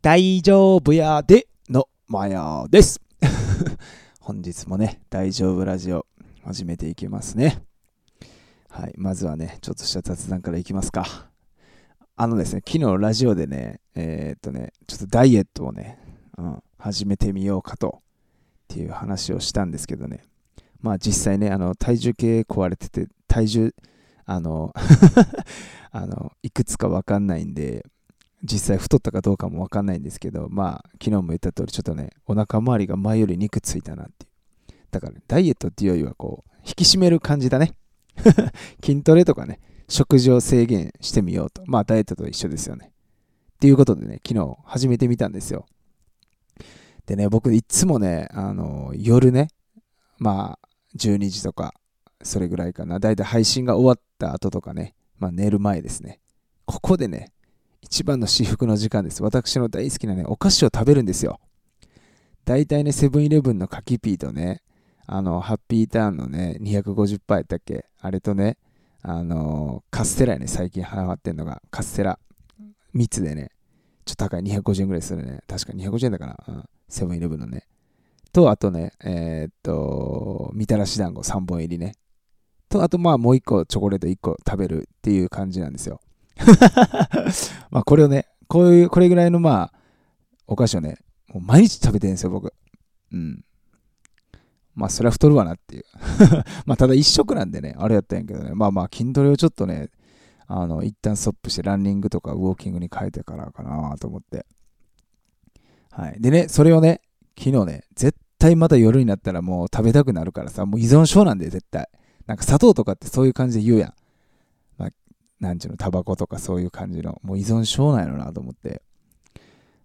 大丈夫やでのマヤです。本日もね、大丈夫ラジオ始めていきますね。はい、まずはね、ちょっとした雑談からいきますか。あのですね、昨日ラジオでね、えー、っとね、ちょっとダイエットをね、うん、始めてみようかと、っていう話をしたんですけどね、まあ実際ね、あの、体重計壊れてて、体重、あの あの、いくつかわかんないんで、実際太ったかどうかもわかんないんですけど、まあ、昨日も言った通り、ちょっとね、お腹周りが前より肉ついたなっていう。だから、ダイエットっていうよりは、こう、引き締める感じだね。筋トレとかね、食事を制限してみようと。まあ、ダイエットと一緒ですよね。っていうことでね、昨日始めてみたんですよ。でね、僕いつもね、あの、夜ね、まあ、12時とか、それぐらいかな。だいたい配信が終わった後とかね、まあ寝る前ですね。ここでね、一番の至福の時間です。私の大好きなね、お菓子を食べるんですよ。大体ね、セブンイレブンの柿ピーとね、あの、ハッピーターンのね、250杯やったっけあれとね、あのカステラやね、最近ハマってんのが、カステラ。3つでね、ちょっと高い、250円ぐらいするね。確か250円だから、うん、セブンイレブンのね。と、あとね、えー、っと、みたらし団子3本入りね。と、あとまあもう1個チョコレート1個食べるっていう感じなんですよ。まあこれをね、こういう、これぐらいのまあ、お菓子をね、もう毎日食べてるんですよ、僕。うん。まあそれは太るわなっていう。まあただ一食なんでね、あれやったんやけどね、まあまあ筋トレをちょっとね、あの、一旦ストップしてランニングとかウォーキングに変えてからかなと思って。はい。でね、それをね、昨日ね、絶対また夜になったらもう食べたくなるからさ、もう依存症なんで絶対。なんか砂糖とかってそういう感じで言うやん。なんちゅうの、タバコとかそういう感じの、もう依存症なんやろなと思って。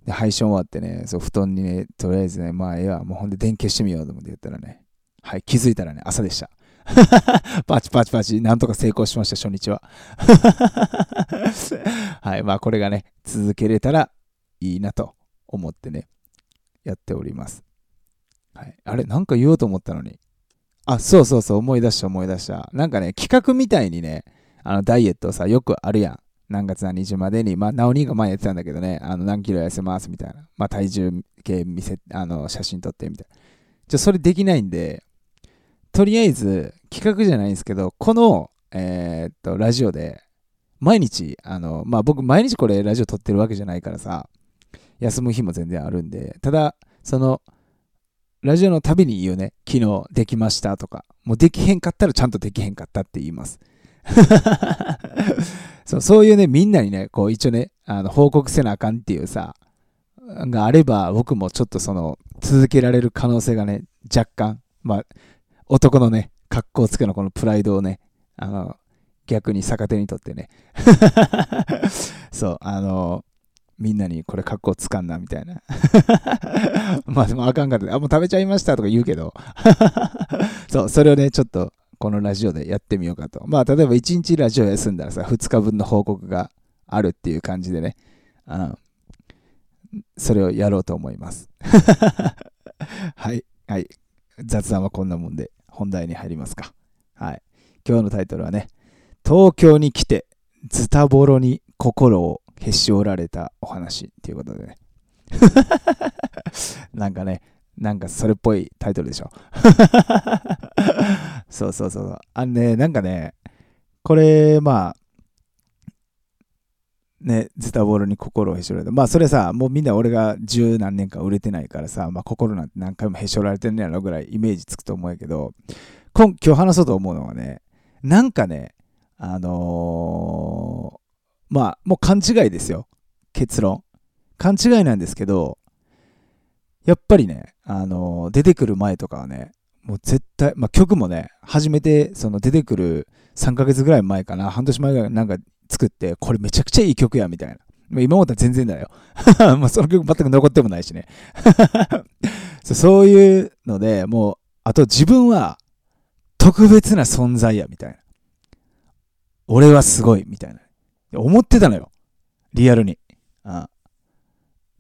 で、配信終わってね、そう、布団にね、とりあえずね、まあ、ええわ、もうほんで電気消してみようと思って言ったらね、はい、気づいたらね、朝でした。パチパチパチ、なんとか成功しました、初日は。はい、まあ、これがね、続けれたらいいなと思ってね、やっております。はい、あれ、なんか言おうと思ったのに、あ、そうそうそう、思い出した思い出した。なんかね、企画みたいにね、あの、ダイエットさ、よくあるやん。何月何日までに、まあ、ナオニーが前やってたんだけどね、あの、何キロ痩せますみたいな。まあ、体重計見せ、あの、写真撮ってみたいな。じゃ、それできないんで、とりあえず、企画じゃないんですけど、この、えー、っと、ラジオで、毎日、あの、まあ、僕、毎日これラジオ撮ってるわけじゃないからさ、休む日も全然あるんで、ただ、その、ラジオのたびに言うね、昨日できましたとか、もうできへんかったらちゃんとできへんかったって言います。そうそういうね、みんなにね、こう一応ね、あの報告せなあかんっていうさ、があれば、僕もちょっとその、続けられる可能性がね、若干、まあ、男のね、格好つけのこのプライドをね、あの、逆に逆手にとってね、そう、あの、みんなにこれ格好つかんなみたいな。まあでもあかんかった。あ、もう食べちゃいましたとか言うけど。そう、それをね、ちょっとこのラジオでやってみようかと。まあ例えば1日ラジオ休んだらさ、2日分の報告があるっていう感じでね、あのそれをやろうと思います。はい、はい。雑談はこんなもんで本題に入りますか。はい。今日のタイトルはね、東京に来てズタボロに心をへし折られたお話っていうことでね。なんかね、なんかそれっぽいタイトルでしょ。そうそうそう。あのね、なんかね、これ、まあ、ね、ズタボロに心をへし折られた。まあそれさ、もうみんな俺が十何年間売れてないからさ、まあ心なんて何回もへし折られてんねやろぐらいイメージつくと思うけど、今今日話そうと思うのはね、なんかね、あのまあ、もう勘違いですよ。結論。勘違いなんですけど、やっぱりね、あのー、出てくる前とかはね、もう絶対、まあ、曲もね、初めて、その出てくる3ヶ月ぐらい前かな、半年前ぐらいなんか作って、これめちゃくちゃいい曲や、みたいな。まあ、今までは全然だよ。まあその曲全く残ってもないしね そういうので、もう、あと自分は特別な存在や、みたいな。俺はすごい、みたいな。思ってたのよ。リアルに。あ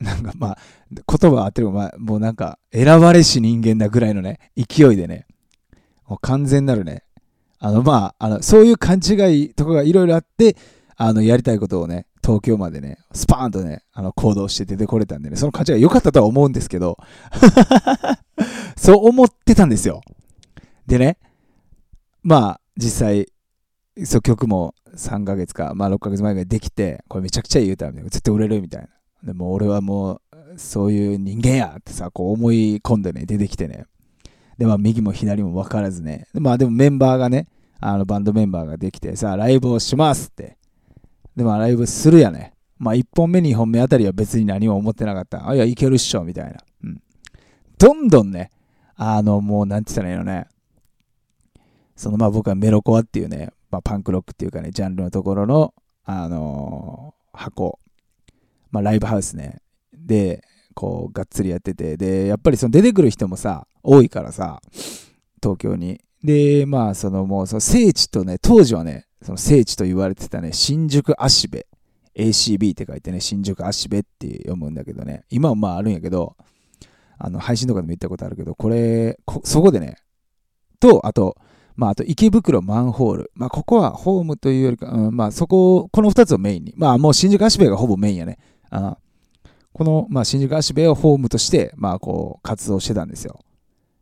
なんかまあ、言葉は合ってるまあ、もうなんか、選ばれし人間だぐらいのね、勢いでね、もう完全なるね、あのまあ、あの、そういう勘違いとかがいろいろあって、あの、やりたいことをね、東京までね、スパーンとね、あの行動して出てこれたんでね、その価値が良かったとは思うんですけど、そう思ってたんですよ。でね、まあ、実際、そう曲も3ヶ月か、まあ6ヶ月前ぐらいできて、これめちゃくちゃいい歌みたいな。絶対売れるみたいな。でも俺はもう、そういう人間やってさ、こう思い込んでね、出てきてね。で、まあ右も左も分からずね。でまあでもメンバーがね、あのバンドメンバーができてさ、ライブをしますって。で、まあライブするやね。まあ1本目、2本目あたりは別に何も思ってなかった。あ、いや、いけるっしょ、みたいな。うん。どんどんね、あの、もう、なんて言ったらいいのね。そのまあ僕はメロコアっていうね、まあ、パンクロックっていうかね、ジャンルのところの、あのー、箱、まあ、ライブハウスね、で、こう、がっつりやってて、で、やっぱりその出てくる人もさ、多いからさ、東京に。で、まあ、そのもう、その聖地とね、当時はね、その聖地と言われてたね、新宿足部、ACB って書いてね、新宿足部って読むんだけどね、今はまああるんやけど、あの、配信とかでも言ったことあるけど、これ、こそこでね、と、あと、まあ、あと池袋マンホール。まあ、ここはホームというよりか、うん、まあ、そこ、この2つをメインに。まあ、もう新宿足部がほぼメインやね。あこの、まあ、新宿足部をホームとして、まあ、こう、活動してたんですよ。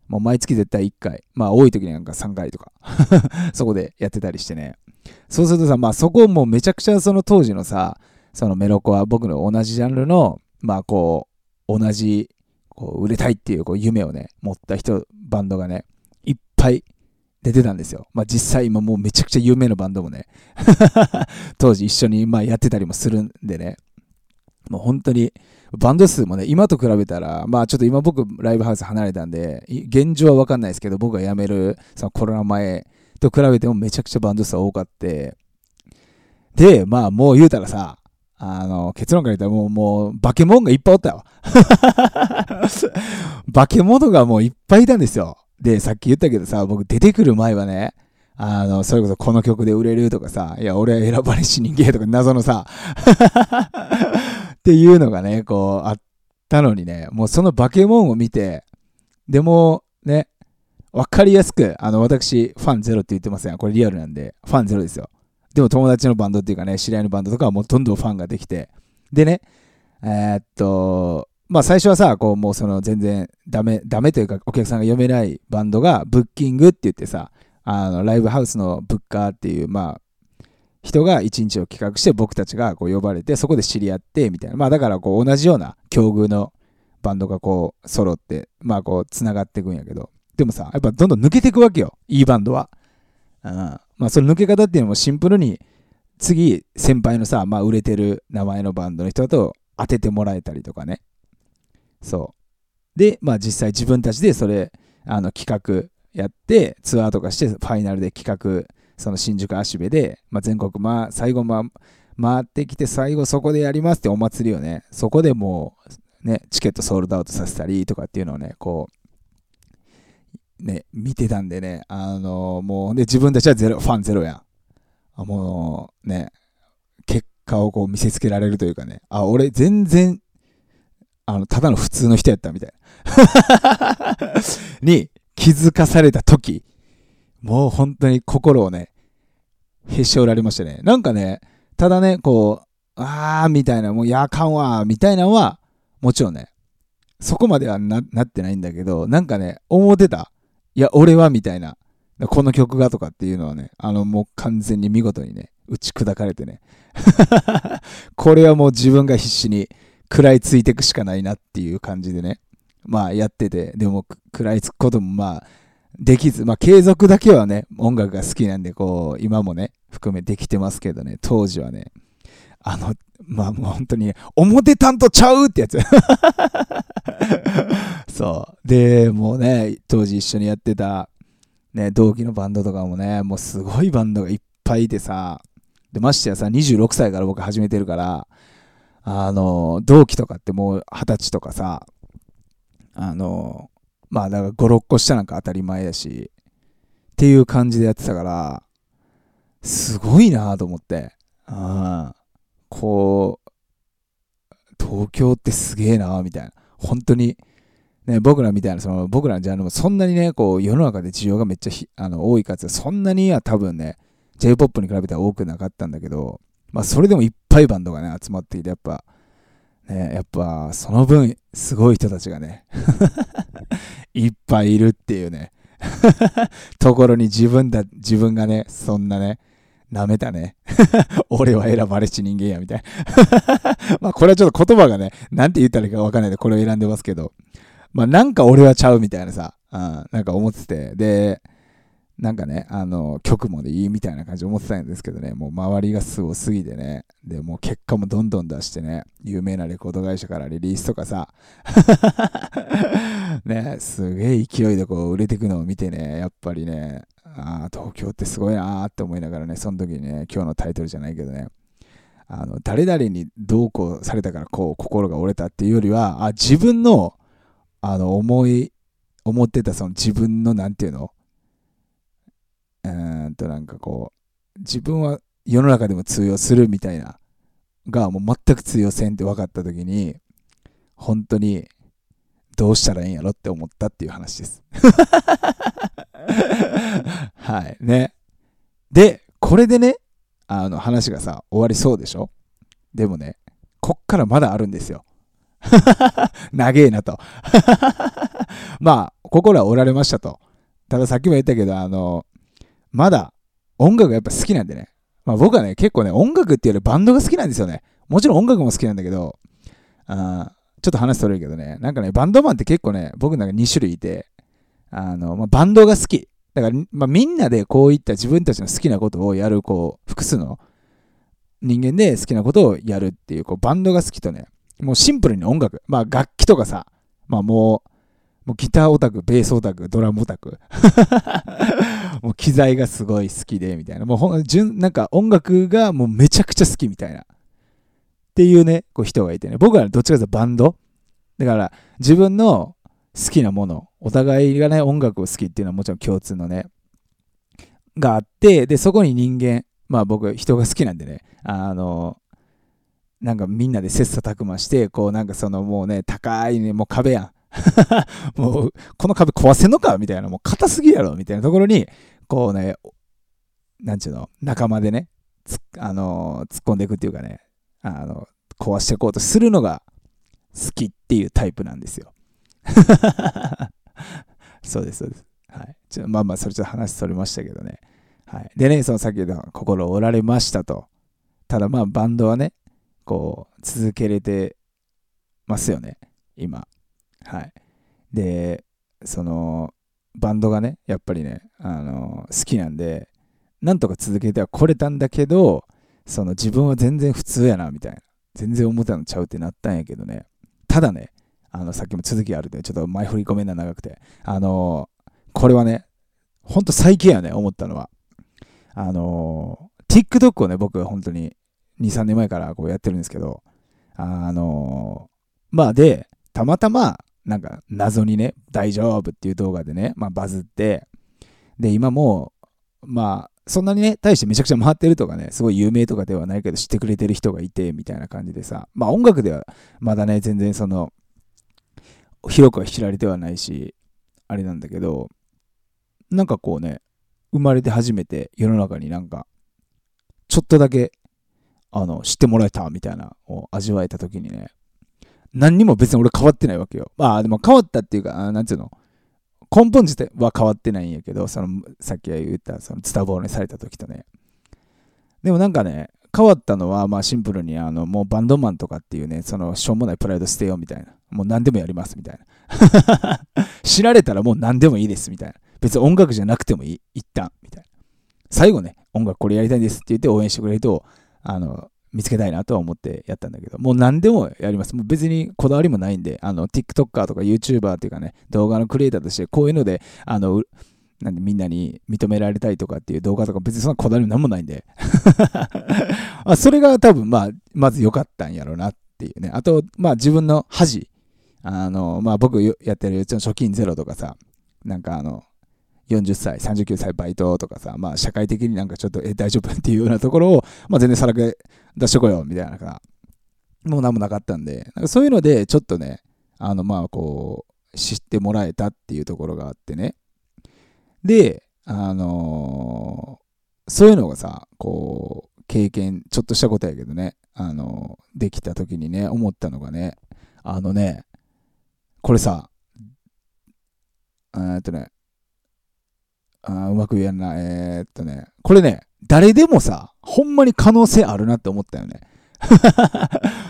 もう毎月絶対1回。まあ、多い時になんか3回とか そこでやってたりしてね。そうするとさ、まあ、そこもめちゃくちゃその当時のさ、そのメロコは僕の同じジャンルの、まあ、こう、同じ、こう、売れたいっていうこう夢をね、持った人、バンドがね、いっぱい出てたんですよ。まあ実際今もうめちゃくちゃ有名なバンドもね 当時一緒にまあやってたりもするんでね、もう本当にバンド数もね、今と比べたら、まあちょっと今僕ライブハウス離れたんで、現状はわかんないですけど、僕が辞めるそのコロナ前と比べてもめちゃくちゃバンド数は多かって、で、まあもう言うたらさ、あの、結論から言ったらもう、もう、化け物がいっぱいおったよ。化け物がもういっぱいいたんですよ。で、さっき言ったけどさ、僕出てくる前はね、あの、それこそこの曲で売れるとかさ、いや、俺は選ばれし人間とか謎のさ、っていうのがね、こう、あったのにね、もうその化け物を見て、でも、ね、わかりやすく、あの、私、ファンゼロって言ってません？これリアルなんで、ファンゼロですよ。でも友達のバンドっていうかね、知り合いのバンドとかはもうどんどんファンができて、でね、えー、っと、まあ最初はさ、こうもうその全然ダメ、ダメというかお客さんが読めないバンドがブッキングって言ってさ、あのライブハウスのブッカーっていう、まあ人が一日を企画して僕たちがこう呼ばれてそこで知り合ってみたいな。まあだからこう同じような境遇のバンドがこう揃って、まあこう繋がっていくんやけど。でもさ、やっぱどんどん抜けていくわけよ。いいバンドは。うん。まあその抜け方っていうのもシンプルに次先輩のさ、まあ売れてる名前のバンドの人だと当ててもらえたりとかね。そう。で、まあ実際自分たちでそれ、あの企画やって、ツアーとかして、ファイナルで企画、その新宿足部で、まあ、全国、まあ、最後、まあ、回ってきて、最後そこでやりますってお祭りをね、そこでもう、ね、チケットソールドアウトさせたりとかっていうのをね、こう、ね、見てたんでね、あのー、もう、で、自分たちはゼロ、ファンゼロやん。もう、ね、結果をこう見せつけられるというかね、あ、俺全然あの、ただの普通の人やったみたいな に気づかされた時、もう本当に心をね、へし折られましたね。なんかね、ただね、こう、あーみたいな、もうやかんわみたいなのは、もちろんね、そこまではなってないんだけど、なんかね、思ってた。いや、俺はみたいな。この曲がとかっていうのはね、あの、もう完全に見事にね、打ち砕かれてね。これはもう自分が必死に食らいついていくしかないなっていう感じでね、まあやってて、でも食らいつくこともまあできず、まあ継続だけはね、音楽が好きなんで、こう、今もね、含めできてますけどね、当時はね、あの、まあもう本当に、表担当ちゃうってやつ。そう。で、もうね、当時一緒にやってた、ね、同期のバンドとかもね、もうすごいバンドがいっぱいいてさ、で、ましてやさ、26歳から僕始めてるから、あの、同期とかってもう二十歳とかさ、あの、まあだから5、6個下なんか当たり前だし、っていう感じでやってたから、すごいなと思って。あこう、東京ってすげえなみたいな。本当に、ね、僕らみたいな、その僕らのジャンルもそんなにね、こう世の中で需要がめっちゃあの多いかつそんなには多分ね、J-POP に比べたら多くなかったんだけど、まあそれでもいっぱいバンドがね、集まってきて、やっぱ、ね、やっぱその分すごい人たちがね、いっぱいいるっていうね、ところに自分だ、自分がね、そんなね、舐めたね。俺は選ばれし人間や、みたいな。まあこれはちょっと言葉がね、なんて言ったらいいかわかんないでこれを選んでますけど、まあなんか俺はちゃうみたいなさ、うん、なんか思ってて、で、なんかね、あの、曲もでいいみたいな感じで思ってたんですけどね、もう周りがすごすぎてね、で、もう結果もどんどん出してね、有名なレコード会社からリリースとかさ、ね、すげえ勢いでこう売れていくのを見てね、やっぱりね、ああ、東京ってすごいなーって思いながらね、その時にね、今日のタイトルじゃないけどね、あの、誰々にどうこうされたからこう心が折れたっていうよりは、あ、自分の、あの、思い、思ってたその自分の、なんていうのんとなんかこう、自分は世の中でも通用するみたいな、がもう全く通用せんって分かった時に、本当にどうしたらいいんやろって思ったっていう話です。はい。ね。で、これでね、あの話がさ、終わりそうでしょ？でもね、こっからまだあるんですよ。長えなと。まあ、心は折られましたと。たださっきも言ったけど、あの、まだ音楽がやっぱ好きなんでね。まあ僕はね、結構ね、音楽っていうよりバンドが好きなんですよね。もちろん音楽も好きなんだけど、あちょっと話取れるけどね、なんかね、バンドマンって結構ね、僕なんか2種類いて、あの、まあ、バンドが好き。だから、まあ、みんなでこういった自分たちの好きなことをやる、こう、複数の人間で好きなことをやるっていう、こう、バンドが好きとね、もうシンプルに音楽。まあ、楽器とかさ、まあもう、もうギターオタク、ベースオタク、ドラムオタク。もう機材がすごい好きで、みたいな。もうほん、純、なんか音楽がもうめちゃくちゃ好きみたいな。っていうね、こう人がいてね。僕はどっちかというとバンド。だから自分の好きなもの、お互いがね、音楽を好きっていうのはもちろん共通のね、があって、で、そこに人間、まあ僕、人が好きなんでね、あの、なんかみんなで切磋琢磨して、こうなんかそのもうね、高いね、もう壁やん。もう、この壁壊せんのか？みたいな、もう硬すぎやろ？みたいなところに、こうね、なんちゅうの、仲間でね、あの突っ込んでいくっていうかね、あの、壊していこうとするのが好きっていうタイプなんですよ。そうです、そうです。はい。ちょまあまあ、それちょっと話それましたけどね。はい。でね、そのさっき言った心折られましたと。ただまあ、バンドはね、こう、続けれてますよね、今。はい。で、その、バンドがね、やっぱりね、あの好きなんで、なんとか続けてはこれたんだけど、その自分は全然普通やな、みたいな。全然思ったのちゃうってなったんやけどね。ただね、あの、さっきも続きあるんで、ちょっと前振り込めんな長くて。あのこれはね、ほんと最近やね、思ったのは。あの TikTok をね、僕は本当に2、3年前からこうやってるんですけど、あのまあで、たまたまなんか謎にね、大丈夫っていう動画でね、まあバズって、で、今もう、まあ、そんなにね、大してめちゃくちゃ回ってるとかね、すごい有名とかではないけど、知ってくれてる人がいて、みたいな感じでさ、まあ音楽ではまだね、全然その、広くは知られてはないし、あれなんだけど、なんかこうね、生まれて初めて世の中になんか、ちょっとだけ、あの、知ってもらえたみたいなを味わえた時にね、何にも別に俺変わってないわけよ。まあでも変わったっていうか、なんていうの？根本自体は変わってないんやけど、その、さっき言った、その、ツタボーにされた時とね。でもなんかね、変わったのは、まあシンプルに、あの、もうバンドマンとかっていうね、その、しょうもないプライド捨てようみたいな。もう何でもやりますみたいな。知られたらもう何でもいいですみたいな。別に音楽じゃなくてもいい。一旦。みたいな。最後ね、音楽これやりたいんですって言って応援してくれると、あの、見つけたいなとは思ってやったんだけど、もう何でもやります。もう別にこだわりもないんで、あの、TikToker とか YouTuber っていうかね、動画のクリエイターとして、こういうので、あの、なんでみんなに認められたいとかっていう動画とか別にそんなこだわりも何もないんで あそれが多分まあ、まず良かったんやろうなっていうね。あと、まあ自分の恥。あの、まあ僕やってるうちの貯金ゼロとかさ、なんかあの、40歳、39歳バイトとかさ、まあ社会的になんかちょっと、え、大丈夫？っていうようなところを、まあ全然さらけ出してこようみたいなか、もう何もなかったんで、なんかそういうのでちょっとね、あのまあこう、知ってもらえたっていうところがあってね。で、あのー、そういうのがさ、こう、経験、ちょっとしたことやけどね、あの、できた時にね、思ったのがね、あのね、これさ、えっとね、あうまく言えんな、えーっとね、これね、誰でもさ、ほんまに可能性あるなって思ったよね。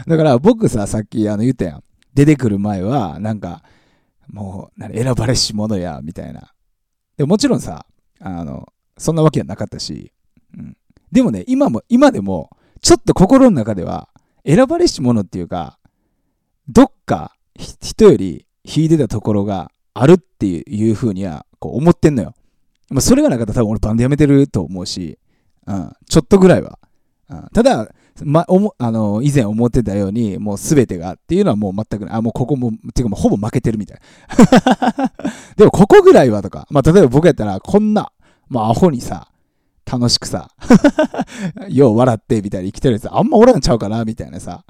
だから僕さ、さっきあの言ったやん。出てくる前は、なんか、もう、なん選ばれし者や、みたいな。でもちろんさ、あの、そんなわけはなかったし、うん。でもね、今も、今でも、ちょっと心の中では、選ばれし者っていうか、どっか人より秀でたところがあるっていうふうには、こう思ってんのよ。まあ、それがなかったら多分俺バンドやめてると思うし、うん、ちょっとぐらいは。うん、ただ、ま、おも、あの、以前思ってたように、もう全てがっていうのはもう全くない。あ、もうここも、ていうかもうほぼ負けてるみたいな。でもここぐらいはとか、まあ例えば僕やったらこんな、まあアホにさ、楽しくさ、よう笑ってみたいに生きてるやつあんまおらんちゃうかなみたいなさ。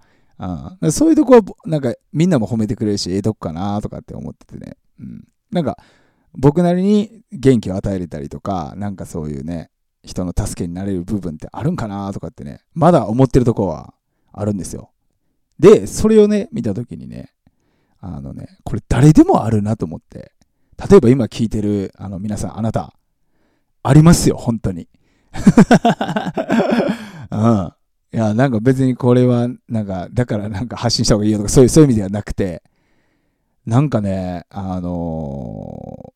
うん、そういうとこは、なんかみんなも褒めてくれるし、ええとこかなとかって思っててね。うん。なんか、僕なりに元気を与えれたりとか、なんかそういうね、人の助けになれる部分ってあるんかなとかってね、まだ思ってるとこはあるんですよ。で、それをね、見たときにね、あのね、これ誰でもあるなと思って、例えば今聞いてる、あの皆さん、あなた、ありますよ、本当に。うん。いや、なんか別にこれは、なんか、だからなんか発信した方がいいよとか、そういう、そういう意味ではなくて、なんかね、あの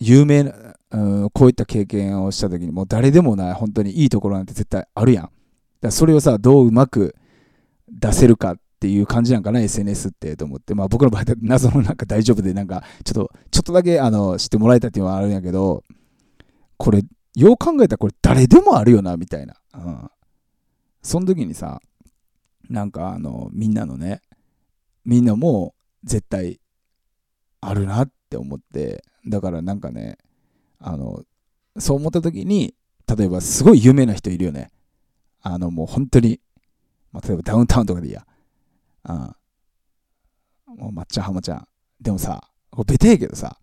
有名な、うん、こういった経験をした時にもう誰でもない本当にいいところなんて絶対あるやん。だそれをさ、どううまく出せるかっていう感じなんかな、SNS ってと思って。まあ僕の場合、謎のなんか大丈夫で、なんかちょっと、ちょっとだけあの知ってもらえたっていうのはあるんやけど、これ、よう考えたらこれ誰でもあるよな、みたいな。うん。その時にさ、なんかあの、みんなのね、みんなも絶対あるなって思って、だからなんかね、あの、そう思った時に、例えばすごい有名な人いるよね。あの、もう本当に、まあ、例えばダウンタウンとかでいいや。うん。もうまっちゃんはまちゃん。でもさ、これベテえけどさ、い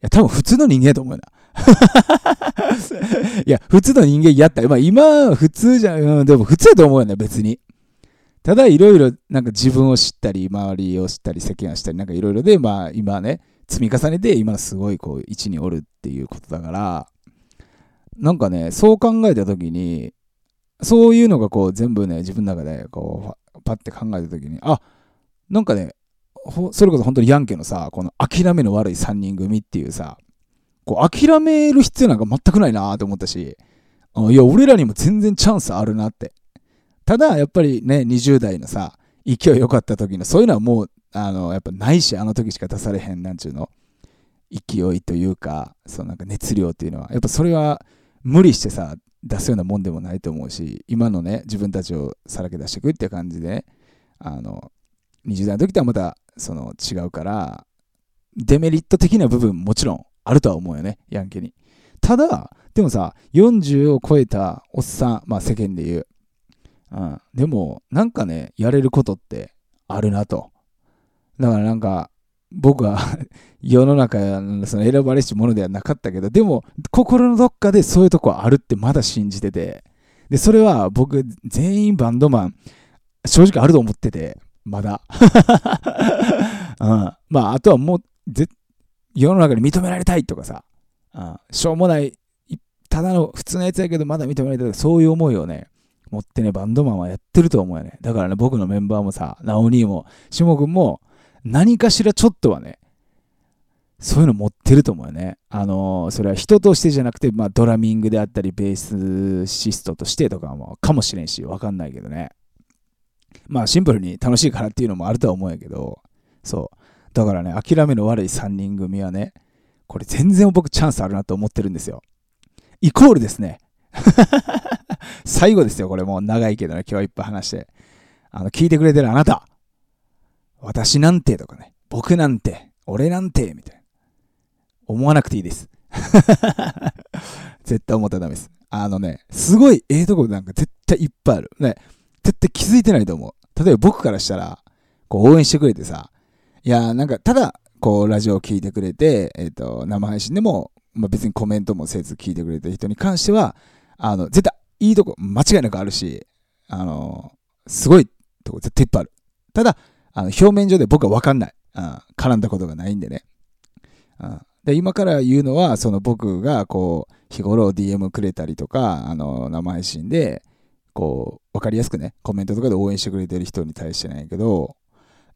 や、多分普通の人間やと思うな。いや、普通の人間やった。まあ今は普通じゃん、うん、でも普通やと思うよね、別に。ただいろいろなんか自分を知ったり、周りを知ったり、世間を知ったり、なんかいろいろで、まあ今ね、積み重ねて今すごいこう位置におるっていうことだから、なんかね、そう考えたときに、そういうのがこう全部ね、自分の中でこう、パッて考えたときに、あ、なんかね、それこそ本当にヤンケのさ、この諦めの悪い3人組っていうさ、こう諦める必要なんか全くないなと思ったし、いや、俺らにも全然チャンスあるなって。ただ、やっぱりね、20代のさ、勢い良かった時の、そういうのはもう、あの、やっぱないし、あの時しか出されへん、なんちゅうの、勢いというか、そうなんか熱量っていうのは、やっぱそれは無理してさ、出すようなもんでもないと思うし、今のね、自分たちをさらけ出していくって感じでね、あの、20代の時とはまた、その、違うから、デメリット的な部分もちろんあるとは思うよね、ヤンケに。ただ、でもさ、40を超えたおっさん、まあ世間で言う。うん。でも、なんかね、やれることってあるなと。だからなんか、僕は 世の中その選ばれし者ではなかったけど、でも、心のどっかでそういうとこあるってまだ信じてて。で、それは僕、全員バンドマン、正直あると思ってて、まだ。うん。まあ、あとはもう、世の中に認められたいとかさ、うん、しょうもない、ただの普通のやつやけど、まだ認められたいとか、そういう思いをね、持ってね、バンドマンはやってると思うよね。だからね、僕のメンバーもさ、ナオニーも、シモ君も、何かしらちょっとはね、そういうの持ってると思うよね。あのーそれは人としてじゃなくて、まあ、ドラミングであったり、ベースシストとしてとかも、かもしれんし、わかんないけどね。まあ、シンプルに楽しいからっていうのもあるとは思うんやけど、そう。だからね、諦めの悪い3人組はね、これ全然僕チャンスあるなと思ってるんですよ。イコールですね。最後ですよ、これもう長いけどね、今日はいっぱい話して。あの、聞いてくれてるあなた。私なんてとかね、僕なんて、俺なんて、みたいな。思わなくていいです。絶対思ったらダメです。あのね、すごいええとこなんか絶対いっぱいある。ね、絶対気づいてないと思う。例えば僕からしたら、こう応援してくれてさ、いや、なんか、ただ、こう、ラジオを聞いてくれて、えっ、と、生配信でも、まあ、別にコメントもせず聞いてくれた人に関しては、あの、絶対、いいとこ間違いなくあるし、あの、すごいとこ絶対いっぱいある。ただ、あの表面上で僕は分かんない。うん、絡んだことがないんでね。うん、で今から言うのは、その僕がこう、日頃 DM くれたりとか、あの、生配信で、こう、分かりやすくね、コメントとかで応援してくれてる人に対してなんやけど、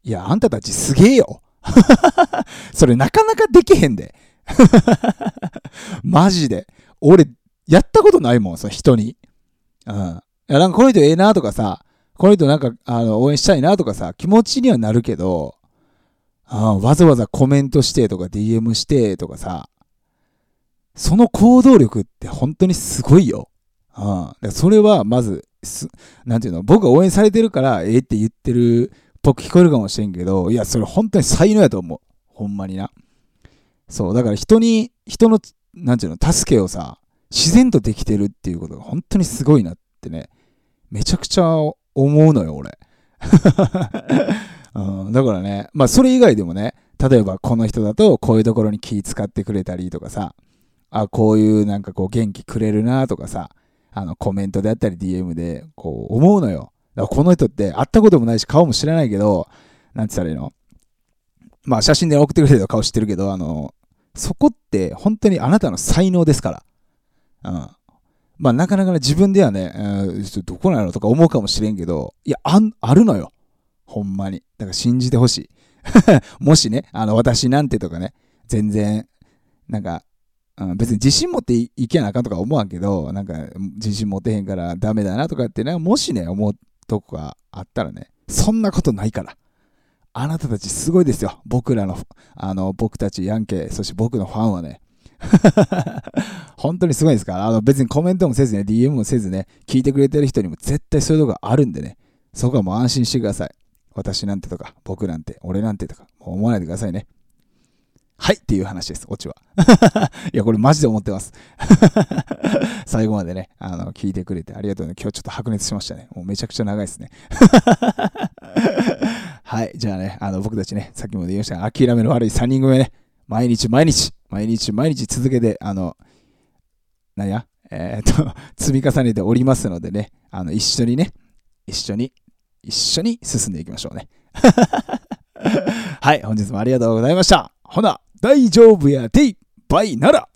いや、あんたたちすげえよ。それなかなかできへんで。マジで。俺、やったことないもん、さ、人に。うん。いや、なんかこの人ええなとかさ、この人なんか、あの、応援したいなとかさ、気持ちにはなるけど、あわざわざコメントしてとか DM してとかさ、その行動力って本当にすごいよ。うん。それはまず、なんていうの、僕が応援されてるから、ええって言ってるっぽく聞こえるかもしれんけど、いや、それ本当に才能やと思う。ほんまにな。そう、だから人に、人の、なんていうの、助けをさ、自然とできてるっていうことが本当にすごいなってね、めちゃくちゃ思うのよ、俺。うん、だからね、まあそれ以外でもね、例えばこの人だとこういうところに気使ってくれたりとかさ、あ、こういうなんかこう元気くれるなとかさ、あのコメントであったり DM でこう思うのよ。だからこの人って会ったこともないし顔も知らないけど、なんて言ったらいいの？まあ写真で送ってくれた顔知ってるけど、あの、そこって本当にあなたの才能ですから。うん。まあなかなかね、自分ではね、えー、どこなのとか思うかもしれんけど、いや、ああるのよ。ほんまに。だから信じてほしい。もしね、あの、私なんてとかね、全然、なんか、うん、別に自信持っていけなあかんとか思わんけど、なんか、自信持てへんからダメだなとかってね、もしね、思うとこがあったらね、そんなことないから。あなたたちすごいですよ。僕らの、あの、僕たちヤンケー、そして僕のファンはね、本当にすごいですから、あの別にコメントもせずね、DM もせずね、聞いてくれてる人にも絶対そういうとこあるんでね、そこはもう安心してください。私なんてとか、僕なんて、俺なんてとか、もう思わないでくださいね。はいっていう話です、オチは。いや、これマジで思ってます。最後までね、あの、聞いてくれてありがとうね。今日ちょっと白熱しましたね。もうめちゃくちゃ長いですね。はい、じゃあね、あの、僕たちね、さっきも言いました、諦めの悪い3人組ね、毎日毎日、毎日毎日続けて、あの、なんや、えー、っと、積み重ねておりますのでね、あの、一緒にね、一緒に、一緒に進んでいきましょうね。はい、本日もありがとうございました。ほな、大丈夫やでいバイなら